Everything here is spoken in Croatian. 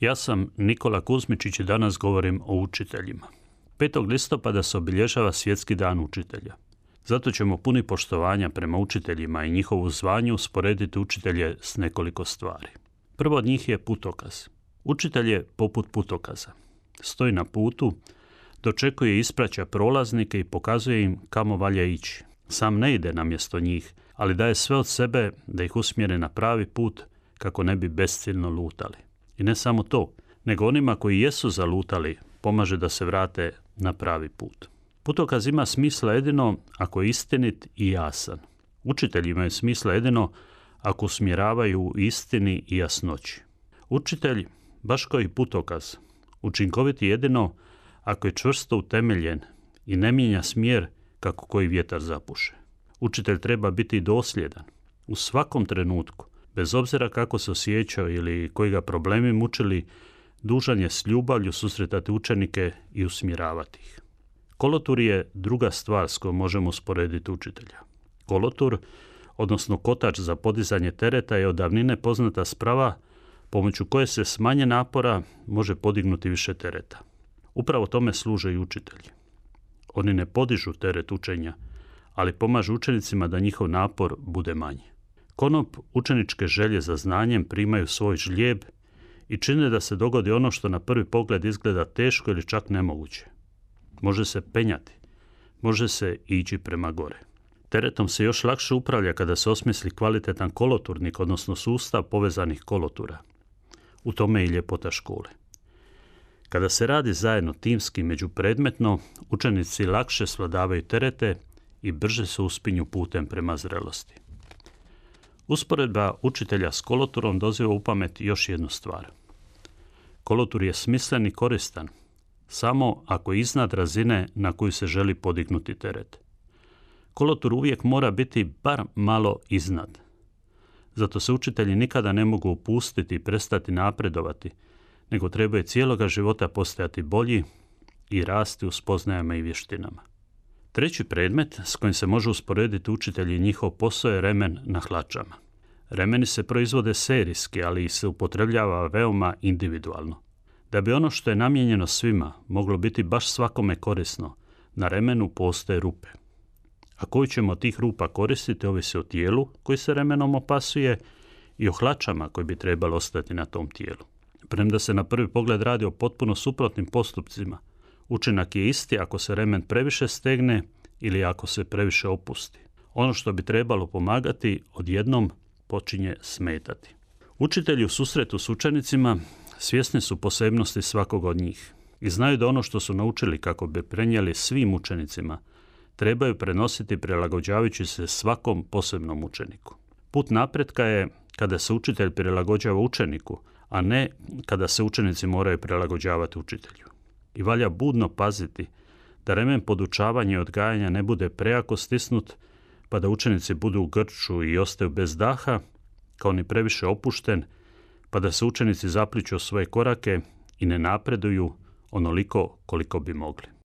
Ja sam Nikola Kuzmičić i danas govorim o učiteljima. 5. listopada se obilježava Svjetski dan učitelja. Zato ćemo puni poštovanja prema učiteljima i njihovu zvanju sporediti učitelje s nekoliko stvari. Prvo od njih je putokaz. Učitelj je poput putokaza. Stoji na putu, dočekuje i ispraća prolaznike i pokazuje im kamo valja ići. Sam ne ide na mjesto njih, ali daje sve od sebe da ih usmjere na pravi put kako ne bi besciljno lutali. I ne samo to, nego onima koji jesu zalutali pomaže da se vrate na pravi put. Putokaz ima smisla jedino ako je istinit i jasan. Učitelji imaju smisla jedino ako usmjeravaju istini i jasnoći. Učitelj, baš kao i putokaz, učinkoviti jedino ako je čvrsto utemeljen i ne mijenja smjer kako koji vjetar zapuše. Učitelj treba biti dosljedan u svakom trenutku, bez obzira kako se osjećao ili koji ga problemi mučili, dužan je s ljubavlju susretati učenike i usmjeravati ih. Kolotur je druga stvar s kojom možemo usporediti učitelja. Kolotur, odnosno kotač za podizanje tereta, je od davnine poznata sprava pomoću koje se s manje napora može podignuti više tereta. Upravo tome služe i učitelji. Oni ne podižu teret učenja, ali pomažu učenicima da njihov napor bude manji. Konop učeničke želje za znanjem primaju svoj žlijeb i čine da se dogodi ono što na prvi pogled izgleda teško ili čak nemoguće. Može se penjati, može se ići prema gore. Teretom se još lakše upravlja kada se osmisli kvalitetan koloturnik, odnosno sustav povezanih kolotura. U tome i ljepota škole. Kada se radi zajedno timski međupredmetno, učenici lakše svladavaju terete i brže se uspinju putem prema zrelosti. Usporedba učitelja s koloturom doziva u pamet još jednu stvar. Kolotur je smislen i koristan, samo ako je iznad razine na koju se želi podignuti teret. Kolotur uvijek mora biti bar malo iznad. Zato se učitelji nikada ne mogu upustiti i prestati napredovati, nego trebaju cijeloga života postajati bolji i rasti u spoznajama i vještinama. Treći predmet s kojim se može usporediti učitelji i njihov posao je remen na hlačama. Remeni se proizvode serijski, ali se upotrebljava veoma individualno. Da bi ono što je namijenjeno svima moglo biti baš svakome korisno, na remenu postoje rupe. A koju ćemo tih rupa koristiti ovisi o tijelu koji se remenom opasuje i o hlačama koji bi trebalo ostati na tom tijelu. Premda se na prvi pogled radi o potpuno suprotnim postupcima, Učinak je isti ako se remen previše stegne ili ako se previše opusti. Ono što bi trebalo pomagati odjednom počinje smetati. Učitelji u susretu s učenicima svjesni su posebnosti svakog od njih i znaju da ono što su naučili kako bi prenijeli svim učenicima trebaju prenositi prilagođavajući se svakom posebnom učeniku. Put napretka je kada se učitelj prilagođava učeniku, a ne kada se učenici moraju prilagođavati učitelju i valja budno paziti da remen podučavanja i odgajanja ne bude prejako stisnut, pa da učenici budu u grču i ostaju bez daha, kao ni previše opušten, pa da se učenici zapliču svoje korake i ne napreduju onoliko koliko bi mogli.